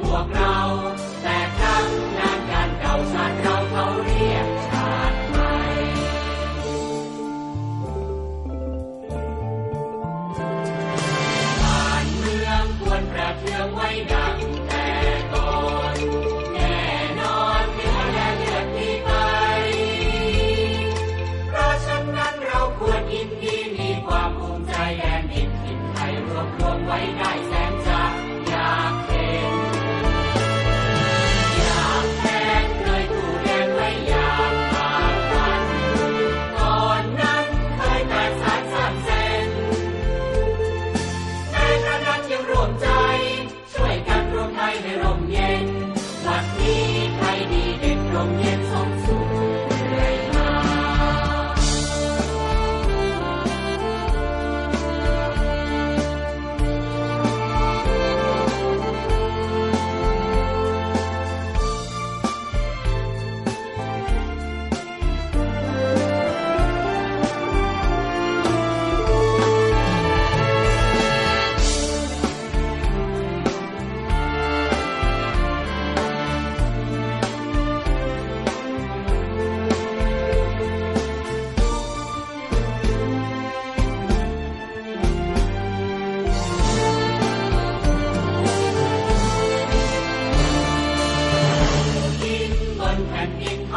พวกเรา แต่ครั้งนานการเก่าชาติเรา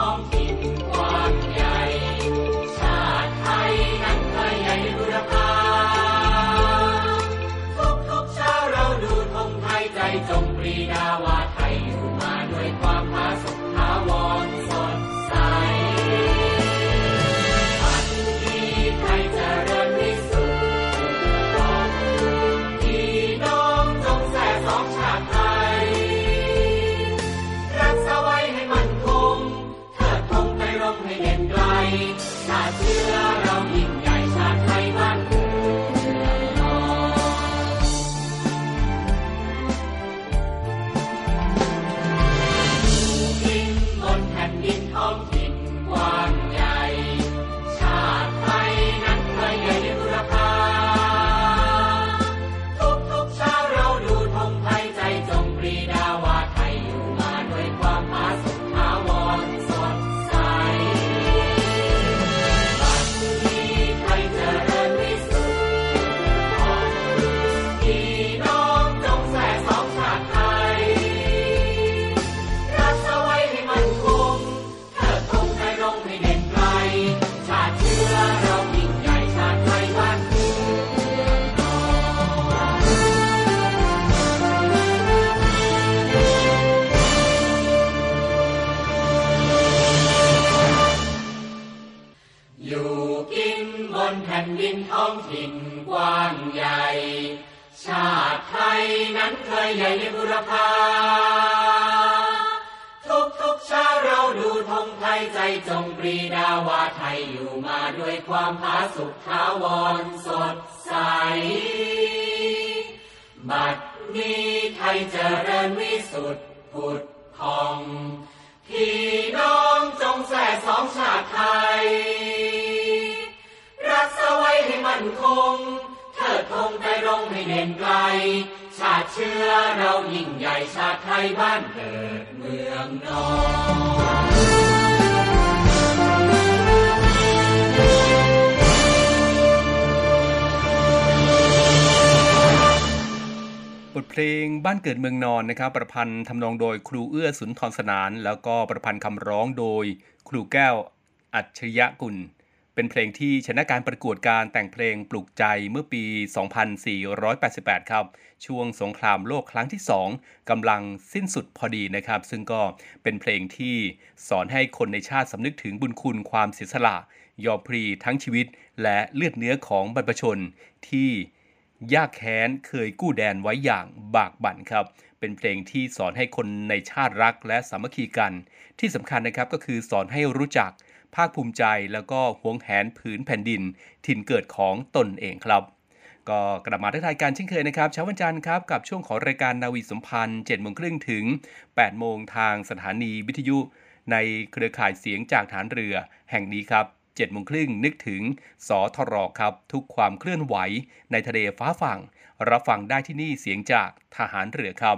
come ใหญ่ในบุรพาทุกทุกชาเราดูธงไทยใจจงปรีดาว่าไทยอยู่มาด้วยความผาสุกท้าวรสดใส บัดนี้ไทยเจริญวิสุทธิ์ผุดพองพี่น้องจงแส่สองชาติไทย รักษาไว้ให้มั่นคงเทิดธงไตรงให้เด่นไกล ชาติเชื้อเรายิ่งใหญ่ชาติไทยบ้านเกิดเมืองนอนบทเพลงบ้านเกิดเมืองนอนนะครับ ประพันธ์ทำนองโดยครูเอื้อสุนทรสนาน แล้วก็ประพันธ์คำร้องโดยครูแก้วอัจฉริยะกุล เป็นเพลงที่ชนะการประกวดการแต่งเพลงปลุกใจเมื่อปี 2488 ครับ ช่วงสงครามโลกครั้งที่ 2กำลังสิ้นสุดพอดีนะครับ ซึ่งก็เป็นเพลงที่สอนให้คนในชาติสำนึกถึงบุญคุณความเสียสละ ยอมพรีทั้งชีวิต และเลือดเนื้อของบรรพชนที่ยากแค้นเคยกู้แดนไว้อย่างบากบั่นครับ เป็นเพลงที่สอนให้คนในชาติรักและสามัคคีกัน ที่สำคัญนะครับก็คือสอนให้รู้จัก ภาคภูมิใจแล้วก็หวงแหนผืนแผ่นดิน ถิ่นเกิดของตนเองครับ ก็กลับมาทักทายกันเช่นเคยนะครับเช้าวันจันทร์ครับกับช่วงของรายการนาวีสัมพันธ์7โมงครึ่งถึง8โมงทางสถานีวิทยุ ในเครือข่ายเสียงจากฐานเรือ แห่งนี้ครับ7โมงครึ่งนึกถึงสทรครับ ทุกความเคลื่อนไหวในทะเลฟ้าฝั่ง รับฟังได้ที่นี่เสียงจากทหารเรือครับ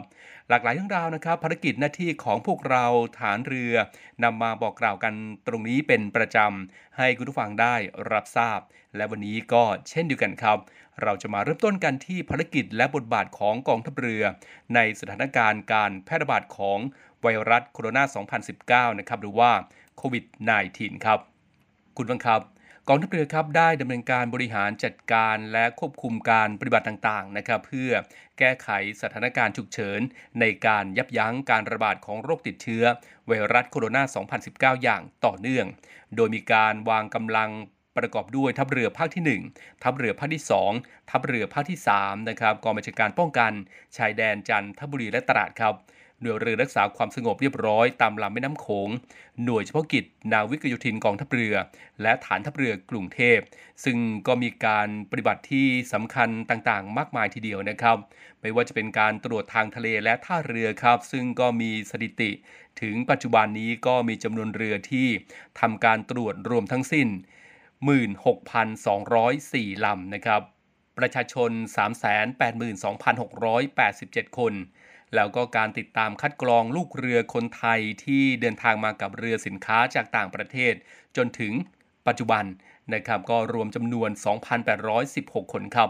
หลากหลายเรื่องราวนะครับภารกิจหน้าที่ของพวกเราฐานเรือนำมาบอกกล่าวกันตรงนี้เป็นประจำให้คุณผู้ฟังได้รับทราบ และวันนี้ก็เช่นเดียวกันครับ เราจะมาเริ่มต้นกันที่ภารกิจและบทบาทของกองทัพเรือ ในสถานการณ์การแพร่ระบาดของไวรัสโคโรนา 2019 นะครับหรือว่าโควิด -19 ครับ คุณฟังครับ กองทัพเรือครับได้ดำเนินการบริหารจัดการและควบคุมการปฏิบัติต่างๆนะครับเพื่อแก้ไขสถานการณ์ฉุกเฉิน ในการยับยั้งการระบาดของโรคติดเชื้อ ไวรัสโคโรนา 2019 อย่างต่อเนื่อง โดยมีการวางกำลังประกอบด้วยทัพเรือภาคที่ 1 ทัพเรือภาคที่ 2 ทัพเรือภาคที่3นะครับกองบัญชาการป้องกัน ชายแดนจันทบุรีและตราดครับ หน่วยเรือรักษาความสงบเรียบร้อยตามลำแม่น้ำโขง หน่วยเฉพาะกิจ นาวิกโยธินกองทัพเรือ และฐานทัพเรือกรุงเทพ ซึ่งก็มีการปฏิบัติที่สำคัญต่างๆ มากมายทีเดียวนะครับ ไม่ว่าจะเป็นการตรวจทางทะเลและท่าเรือครับ ซึ่งก็มีสถิติ ถึงปัจจุบันนี้ก็มีจำนวนเรือที่ทำการตรวจรวมทั้งสิ้น 16,204ลำนะครับประชาชน 382,687 คน แล้วก็การติดตามคัดกรองลูกเรือคนไทยที่เดินทางมากับเรือสินค้าจากต่างประเทศ จนถึงปัจจุบันนะครับก็รวมจำนวน 2,816 คนครับ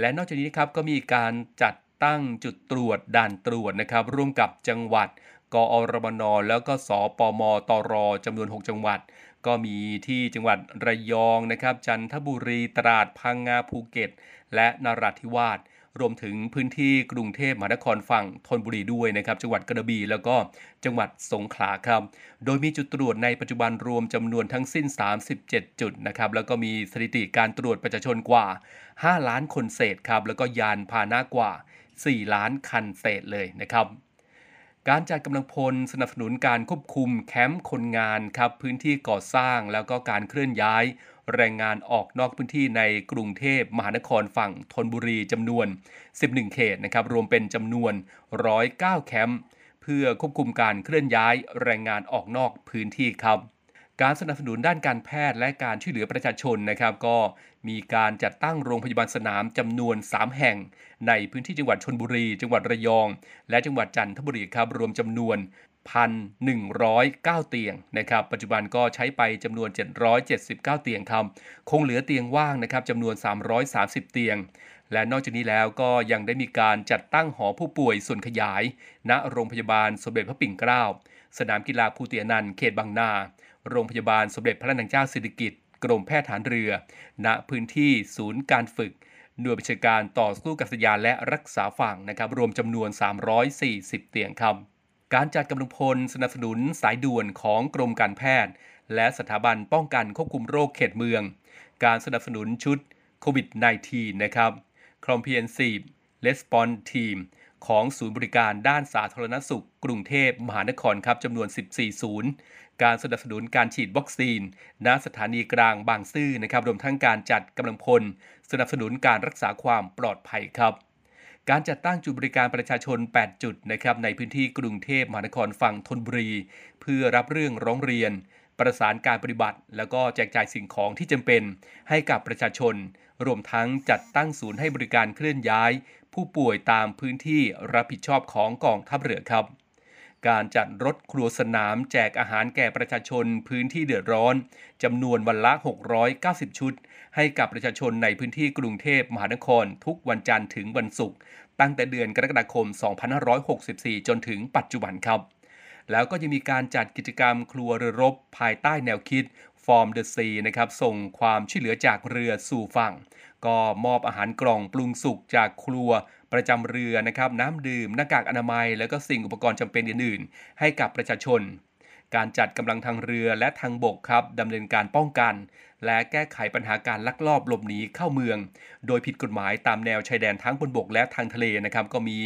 และนอกจากนี้ครับก็มีการจัดตั้งจุดตรวจด่านตรวจนะครับ ร่วมกับจังหวัด กอรมนแล้วก็สปมตรจำนวน 6 จังหวัด ก็มีที่จังหวัดระยองนะครับ จันทบุรีตราดพังงาภูเก็ต และนราธิวาส รวมถึงพื้นที่กรุงเทพมหานครฝั่งธนบุรีด้วยนะครับ จังหวัดกระบี่แล้วก็จังหวัดสงขลาครับ โดยมีจุดตรวจในปัจจุบันรวมจำนวนทั้งสิ้น 37 จุดนะครับ แล้วก็มีสถิติการตรวจประชาชนกว่า 5 ล้านคนเศษครับ แล้วก็ยานพาหนะกว่า 4 ล้านคันเศษเลยนะครับการจัดกำลังพลสนับสนุนการควบคุมแคมป์คนงานครับพื้นที่ก่อสร้างแล้วก็การเคลื่อนย้าย แรงงานออกนอกพื้นที่ในกรุงเทพมหานครฝั่งธนบุรีจำนวน 11 เขตนะครับรวมเป็นจำนวน 109 แคมป์เพื่อควบคุมการเคลื่อนย้ายแรงงานออกนอกพื้นที่ครับการสนับสนุนด้านการแพทย์และการช่วยเหลือประชาชนนะครับก็มีการจัดตั้งโรงพยาบาลสนามจำนวน 3 แห่ง ในพื้นที่จังหวัดชนบุรี จังหวัดระยอง และจังหวัดจันทบุรีครับรวมจำนวน 1,109 เตียงนะครับ ปัจจุบันก็ใช้ไปจำนวน 779 เตียงครับ คงเหลือเตียงว่างนะครับจำนวน 330 เตียง และนอกจากนี้แล้วก็ยังได้มีการจัดตั้งหอผู้ป่วยส่วนขยาย ณ โรงพยาบาลสมเด็จพระปิ่นเกล้า สนามกีฬาภูเตียนันเขตบางนา โรงพยาบาลสมเด็จพระนางเจ้าสิริกิติ์กรมแพทย์ฐานเรือ ณ พื้นที่ศูนย์การฝึกหน่วยบัญชาการต่อสู้กับสยานและรักษาฝั่งนะครับ รวมจำนวน 340 เตียงครับ การจัดกำลังพลสนับสนุนสายด่วนของกรมการแพทย์ และสถาบันป้องกันควบคุมโรคเขตเมือง การสนับสนุนชุดโควิด -19 นะครับ Comprehensive Response Team ของศูนย์บริการด้านสาธารณสุข กรุงเทพมหานครครับจำนวน 14 ศูนย์ การสนับสนุนการฉีดวัคซีน ณ สถานีกลางบางซื่อนะครับ รวมทั้งการจัดกำลังพล สนับสนุนการรักษาความปลอดภัยครับ การจัดตั้งจุดบริการประชาชน 8 จุดนะครับในพื้นที่กรุงเทพมหานครฝั่งธนบุรี เพื่อรับเรื่องร้องเรียน ประสานการปฏิบัติ แล้วก็แจกจ่ายสิ่งของที่จำเป็นให้กับประชาชน รวมทั้งจัดตั้งศูนย์ให้บริการเคลื่อนย้าย ผู้ป่วยตามพื้นที่รับผิดชอบของกองทัพเรือครับ การจัดรถครัวสนามแจกอาหารแก่ประชาชนพื้นที่เดือดร้อนจำนวนวันละ 690 ชุด ให้กับประชาชนในพื้นที่กรุงเทพมหานคร ทุกวันจันทร์ถึงวันศุกร์ตั้งแต่เดือนกรกฎาคม 2564 จนถึงปัจจุบันครับ แล้วก็ยังมีการจัดกิจกรรมครัวเรือรบภายใต้แนวคิด Form the Sea นะครับส่งความช่วยเหลือจากเรือสู่ฝั่ง ก็มอบอาหารกล่องปรุงสุกจากครัว ประจำเรือนะครับน้ำดื่มหน้ากากอนามัย แล้วก็สิ่งอุปกรณ์จำเป็นอื่นๆ ให้กับประชาชน การจัดกำลังทางเรือและทางบกครับดำเนินการป้องกัน และแก้ไขปัญหาการลักลอบหลบหนีเข้าเมือง โดยผิดกฎหมายตามแนวชายแดนทั้งบนบกและทางทะเลนะครับก็มี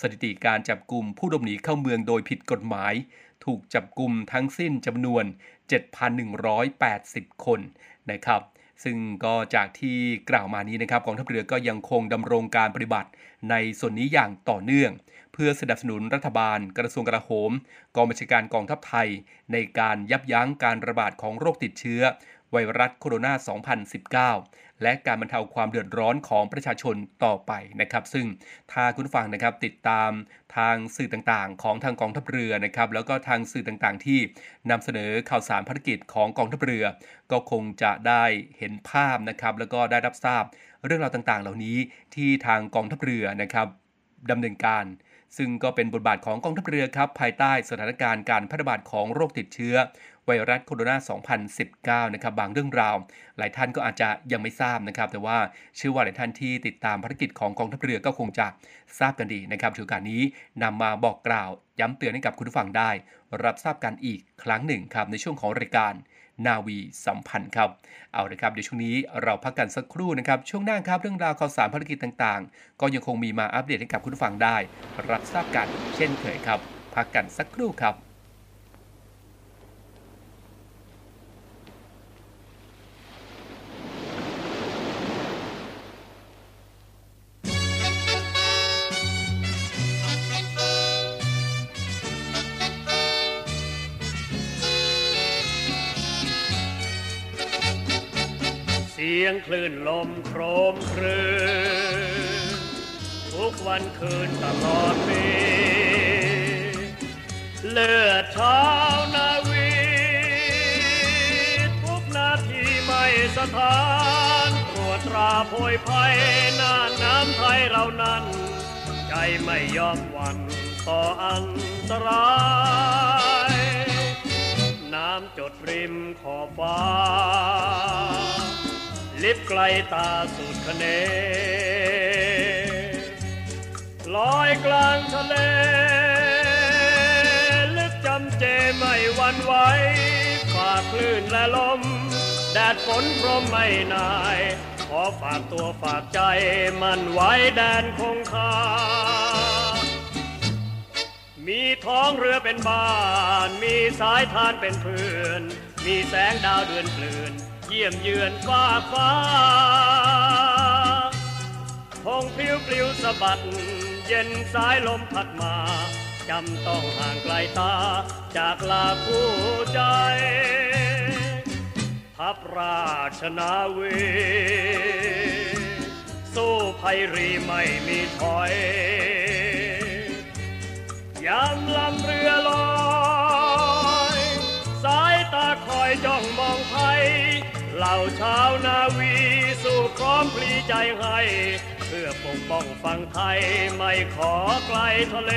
สถิติการจับกลุ่มผู้หลบหนีเข้าเมือง โดยผิดกฎหมาย ถูกจับกลุ่มทั้งสิ้นจำนวน 7,180 คนนะครับ ซึ่งก็จากที่กล่าวมานี้นะครับกองทัพเรือก็ยังคงดำรงการปฏิบัติในส่วนนี้อย่างต่อเนื่อง เพื่อสนับสนุนรัฐบาล กระทรวงกลาโหม กองบัญชาการกองทัพไทย ในการยับยั้งการระบาดของโรคติดเชื้อไวรัสโคโรนา 2019 และการบรรเทาความเดือดร้อนของประชาชนต่อไปนะครับ ซึ่งถ้าคุณฟังนะครับติดตามทางสื่อต่างๆ ของทางกองทัพเรือนะครับแล้วก็ทางสื่อต่างๆ ที่นำเสนอข่าวสารภารกิจของกองทัพเรือ ก็คงจะได้เห็นภาพนะครับแล้วก็ได้รับทราบเรื่องราวต่างๆ เหล่านี้ที่ทางกองทัพเรือนะครับดำเนินการ ซึ่งก็เป็นบทบาทของกองทัพเรือครับ ภายใต้สถานการณ์การแพร่ระบาดของโรคติดเชื้อ ไวรัสโคโรนา 2019 นะครับ บางเรื่องราว หลายท่านก็อาจจะยังไม่ทราบนะครับ แต่ว่าเชื่อว่าหลายท่านที่ติดตามภารกิจของกองทัพเรือก็คงจะทราบกันดีนะครับถือกาสนี้นำมาบอกกล่าว ย้ำเตือนให้กับคุณผู้ฟังได้ รับทราบกันอีกครั้งหนึ่งครับในช่วงของรายการ นาวีสัมพันธ์ครับ เอาละครับเดี๋ยวช่วงนี้เราพักกันสักครู่นะครับ ช่วงหน้าครับเรื่องราวข่าวสารภารกิจต่างๆ ก็ยังคงมีมาอัปเดตให้กับคุณผู้ฟังได้ รับทราบกันเช่นเคยครับ พักกันสักครู่ครับ สียงคลื่นลมโครมครืนทุกวันคืนตลอดปีเลือดชาวนาวีทุกนาทีไม่สถานตรวจตราโพยภัยน่านน้ำไทยเรานั้น ใจไม่ยอมหวันต่ออันตรายน้ำจดริมขอบฟ้า ลิบไกลตาสุดคะเนลอยกลางทะเล ลึกจำเจไม่หวันไหวฝ่าคลื่นและลม แดดฝนพรมไม่นาย ขอฝากตัวฝากใจมันไว้แดนคงคา มีท้องเรือเป็นบ้าน มีสายทานเป็นเพื่อน มีแสงดาวเดือนเปลือน เยี่ยมเยือนฟ้าฟ้าพงพลิ้วปลิวสะบัด เย็นสายลมพัดมาจำต้องห่างไกลตา จากลาคู่ใจทัพราชนาวีสู้ภัยรีไม่มีถอย ยามลำเรือลอย สายตาคอยจ้องมองภัย เหล่าชาวนาวีสู้พร้อมพลีใจให้ เพื่อปกป้องฝั่งไทยไม่ขอไกลทะเล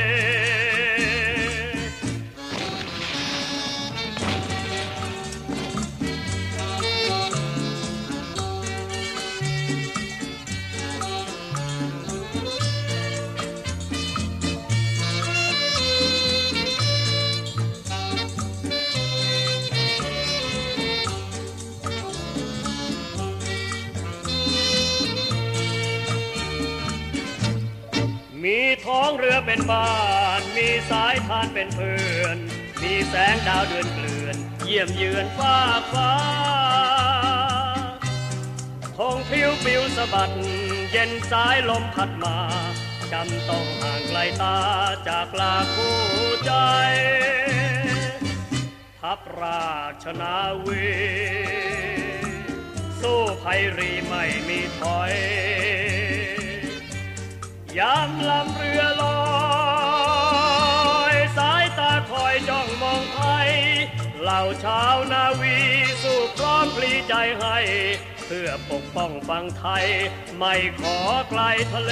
มีท้องเรือเป็นบ้าน มีสายทานเป็นเพื่อน มีแสงดาวเดือนเกลื่อน เยี่ยมเยือนฟ้าฟ้าทงผิวปิวสะบัด เย็นสายลมพัดมาจำต้องห่างไกลตาจากลาคู่ใจ ทัพราชนาวีสู้ภัยรีไม่มีถอย ยามลำเรือลอย สายตาคอยจ้องมองไทยเหล่าชาวนาวีสู้พร้อมพลีใจให้ เพื่อปกป้องฝั่งไทย ไม่ขอไกลทะเล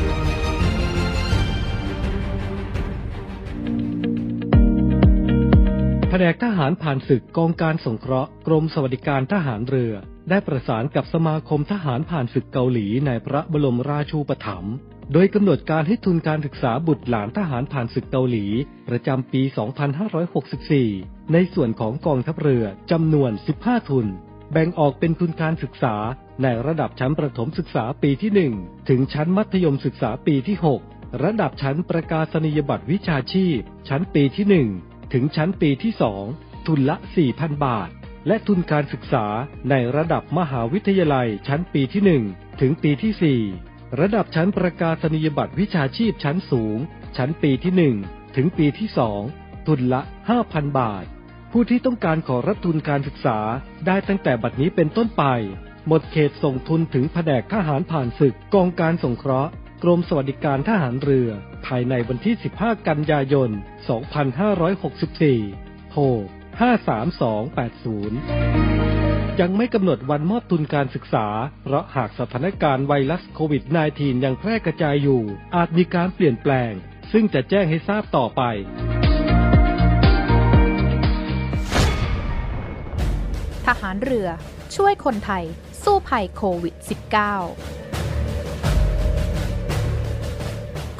ผนกทหารผ่านศึกกองการสงเคราะห์กรมสวัสดิการทหารเรือ ได้ประสานกับสมาคมทหารผ่านศึกเกาหลีในพระบรมราชูปถัมภ์โดยกำหนดการให้ทุนการศึกษาบุตรหลานทหารผ่านศึกเกาหลี ประจำปี 2564 ในส่วนของกองทัพเรือจำนวน 15 ทุน แบ่งออกเป็นทุนการศึกษาในระดับชั้นประถมศึกษาปีที่ 1 ถึงชั้นมัธยมศึกษาปีที่ 6 ระดับชั้นประกาศนียบัตรวิชาชีพ ชั้นปีที่ 1 ถึงชั้นปีที่2ทุนละ 4,000 บาท และทุนการศึกษาในระดับมหาวิทยาลัยชั้นปีที่ 1 ถึงปีที่ 4 ระดับชั้นประกาศนียบัตรวิชาชีพชั้นสูง ชั้นปีที่ 1 ถึงปีที่ 2 ทุนละ 5,000 บาท ผู้ที่ต้องการขอรับทุนการศึกษาได้ตั้งแต่บัดนี้เป็นต้นไป หมดเขตส่งทุนถึงแผนกทหารผ่านศึกกองการสงเคราะห์ กรมสวัสดิการทหารเรือ ภายในวันที่ 15 กันยายน 2564 โทร 53280 ยังไม่กำหนดวันมอบทุนการศึกษา เพราะหากสถานการณ์ไวรัสโควิด -19 ยังแพร่กระจายอยู่ อาจมีการเปลี่ยนแปลง ซึ่งจะแจ้งให้ทราบต่อไปทหารเรือช่วยคนไทยสู้ภัยโควิด -19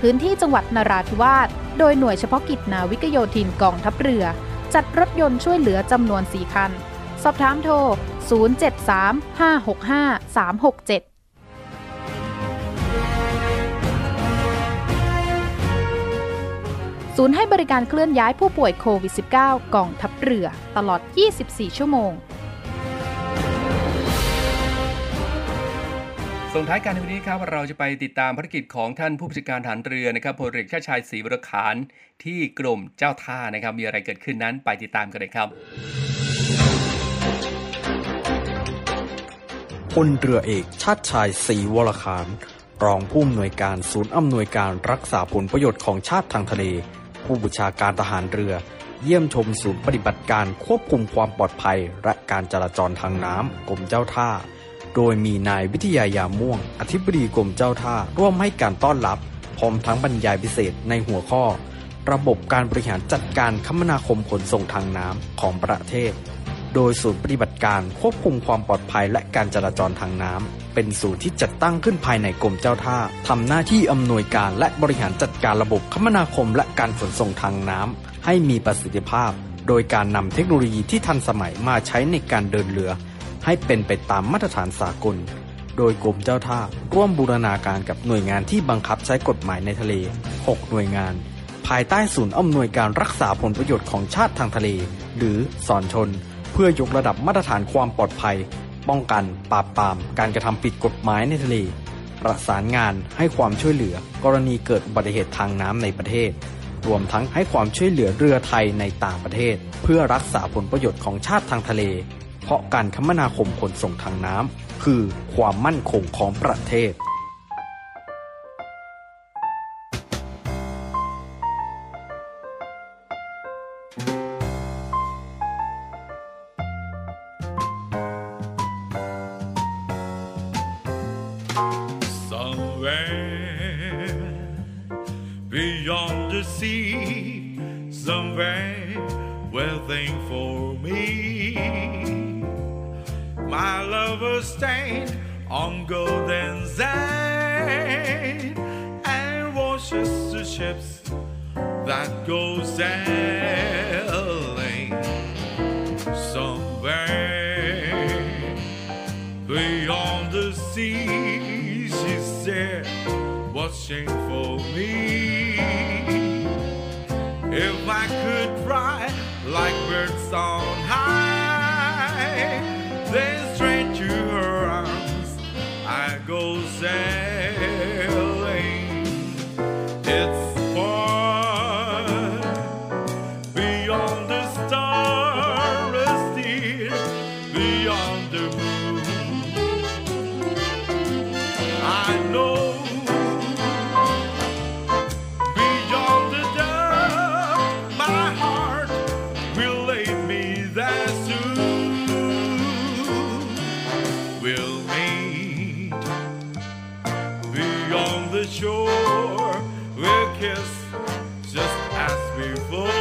พื้นที่จังหวัดนราธิวาส โดยหน่วยเฉพาะกิจนาวิกโยธินกองทัพเรือ จัดรถยนต์ช่วยเหลือจำนวน 4 คัน สอบถามโทร 073 565 367ศูนย์ให้บริการเคลื่อนย้ายผู้ป่วยโควิด -19 กองทัพเรือ ตลอด 24 ชั่วโมง ส่งท้ายการในวันนี้ครับเราจะไปติดตามภารกิจของท่านผู้บัญชาการฐานเรือนะครับพลเรือชาติชายศรีวรขานที่กรมเจ้าท่านะครับ มีอะไรเกิดขึ้นนั้นไปติดตามกันเลยครับพลเรือเอกชาติชายศรีวรขานรองผู้อำนวยการศูนย์อำนวยการรักษาผลประโยชน์ของชาติทางทะเล ผู้บัญชาการทหารเรือ เยี่ยมชมศูนย์ปฏิบัติการควบคุมความปลอดภัย และการจราจรทางน้ำกรมเจ้าท่า โดยมีนายวิทยายาม่วง อธิบดีกรมเจ้าท่าร่วมให้การต้อนรับ พร้อมทั้งบรรยายพิเศษในหัวข้อ ระบบการบริหารจัดการคมนาคมขนส่งทางน้ำของประเทศ โดยศูนย์ปฏิบัติการควบคุมความปลอดภัยและการจราจรทางน้ำเป็นศูนย์ที่จัดตั้งขึ้นภายในกรมเจ้าท่าทำหน้าที่อำนวยการและบริหารจัดการระบบคมนาคมและการขนส่งทางน้ำให้มีประสิทธิภาพ โดยการนำเทคโนโลยีที่ทันสมัยมาใช้ในการเดินเรือ ให้เป็นไปตามมาตรฐานสากล โดยกรมเจ้าท่าร่วมบูรณาการกับหน่วยงานที่บังคับใช้กฎหมายในทะเล 6 หน่วยงาน ภายใต้ศูนย์อำนวยการรักษาผลประโยชน์ของชาติทางทะเล หรือสอนชน เพื่อยกระดับมาตรฐานความปลอดภัย ป้องกัน ปราบปราม การกระทำผิดกฎหมายในทะเล ประสานงานให้ความช่วยเหลือ กรณีเกิดอุบัติเหตุทางน้ำในประเทศรวมทั้งให้ความช่วยเหลือเรือไทยในต่างประเทศ เพื่อรักษาผลประโยชน์ของชาติทางทะเล เพราะการคมนาคมขนส่งทางน้ำคือความมั่นคงของประเทศ chips that go sailing somewhere beyond the sea. She said, "What shame." The shore, we'll kiss just as before.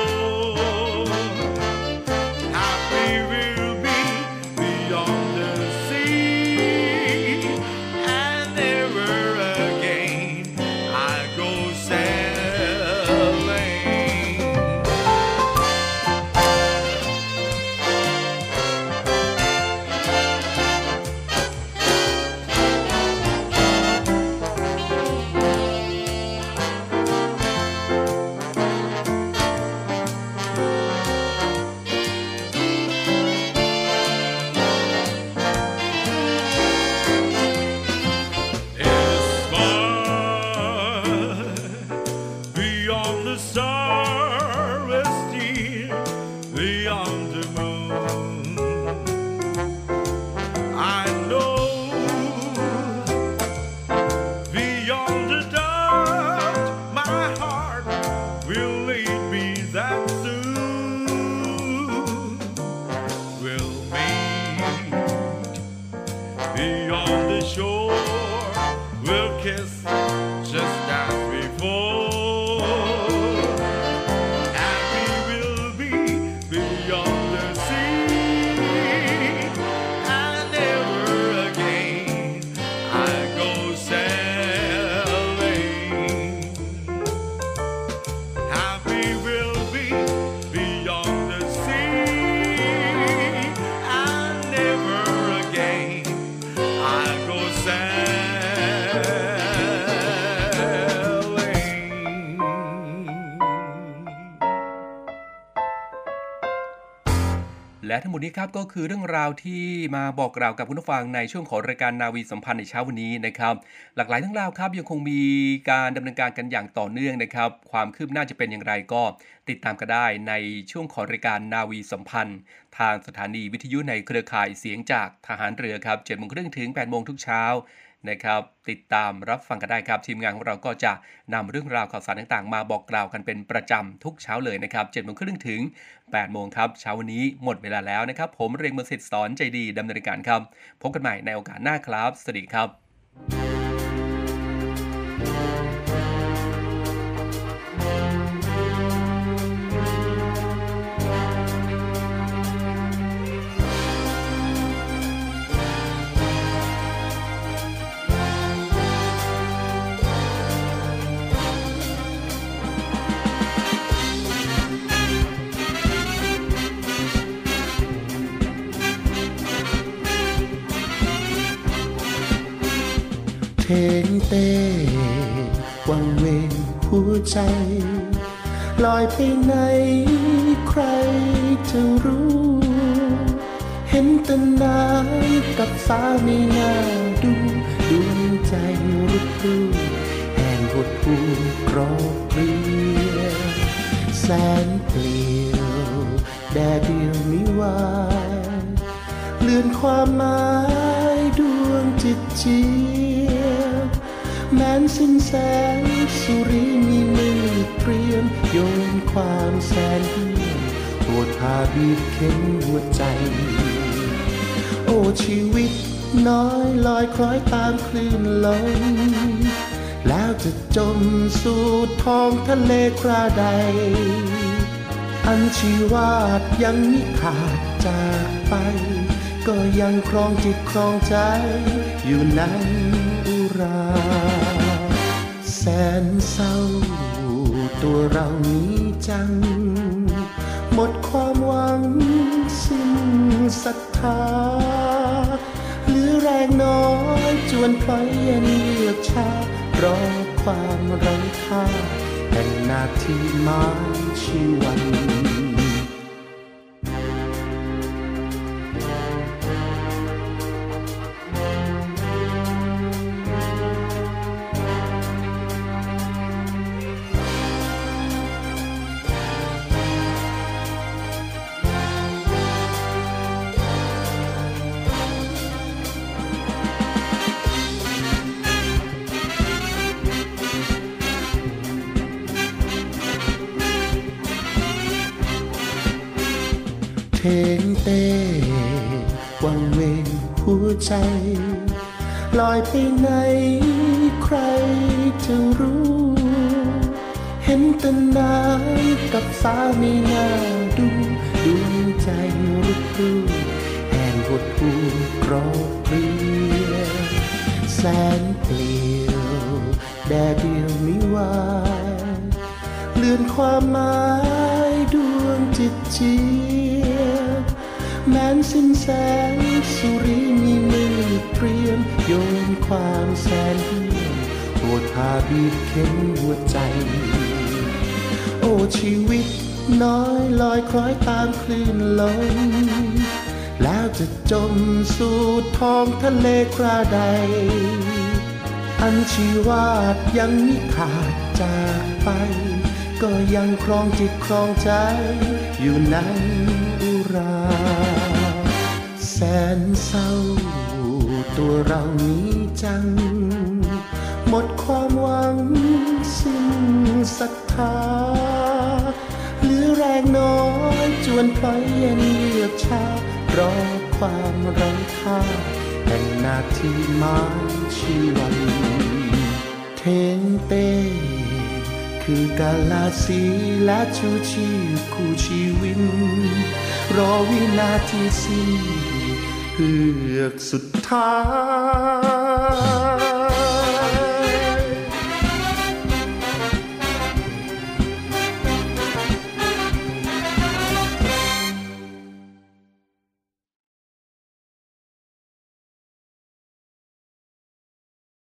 มดนี้ครับก็คือเรื่องราวที่มาบอกกล่าวกับคุณผู้ฟังในช่วงของรายการนาวีสัมพันธ์ในเช้าวันนี้นะครับ หลากหลายทั้งราวครับยังคงมีการดำเนินการกันอย่างต่อเนื่องนะครับ ความคืบหน้าจะเป็นอย่างไรก็ติดตามกันได้ในช่วงของรายการนาวีสัมพันธ์ ทางสถานีวิทยุในเครือข่ายเสียงจากทหารเรือครับเจ็ดโมงครึ่งถึง8ปดโมงทุกเช้า นะครับ ติดตามรับฟังกันได้ครับ ทีมงานของเราก็จะนำเรื่องราวข่าวสารต่างๆ มาบอกกล่าวกันเป็นประจำทุกเช้าเลยนะครับเจ็ดโมงครึ่งถึง8ปดโมงครับ เช้าวันนี้หมดเวลาแล้วนะครับ ผมเรียงมือสิทธิ์สอนใจดีดำเนินการครับ พบกันใหม่ในโอกาสหน้าครับ สวัสดีครับ เทงเต้วังเวงหัวใจ ลอยไปไหนใครจะรู้ เห็นแต่น้ำกับฟ้าไม่น่าดูดวงใจรุกรูแห่งหดหูกรอบเกลียแสนเปลี่ยวแดดเดียวมิวายเลื่อนความหมายดวงจิตจี สิ้นแสงสุริมีมือเตรียมโยนความแสนเฮียมปวดพาบีบเข็นหัวใจ โอ้ชีวิตน้อยลอยคล้อยตามคลื่นลมแล้วจะจมสู่ท้องทะเลคราใด อันชีวาดยังมิขาดจากไป ก็ยังครองจิตครองใจอยู่ในอุรา สนเศร้า ตัวเรานี้จัง หมดความหวังสิ้นศรัทธาหรือแรงน้อยจวนพลอยเย็นเลือกชารอความไร้ค่าแห่งนาทีไมาชีวัน เทงเต้วังเวงหัวใจ ลอยไปไหนใครจะรู้ เห็นแต่น้ำกับฟ้าไม่น่าดูดวงใจรุกรูแห่งหดหูกรอบเกลียแสนเปลี่ยวแดดเดียวมิวายเลื่อนความหมายดวงจิตจี แม้นสิ้นแสงสุริมีมือเตรียมโยนความแสนเฮียมปวดพาบีบเข็นหัวใจ โอ้ชีวิตน้อยลอยคล้อยตามคลื่นลมแล้วจะจมสู่ท้องทะเลคราใดอันชีวาดยังมิขาดจากไป ก็ยังครองจิตครองใจอยู่ในอุรา แสนเศร้า ตัวเรานี้จัง หมดความหวังสิ้นศรัทธาเหลือแรงน้อยจวนพลอยเย็นเยือกชารอความไร้ค่าแห่งนาทีมายชีวัน เทงเต้คือกาลาสีและชูชีพคู่ชีวิน รอวินาทีสิ้น เฮือกสุดท้าย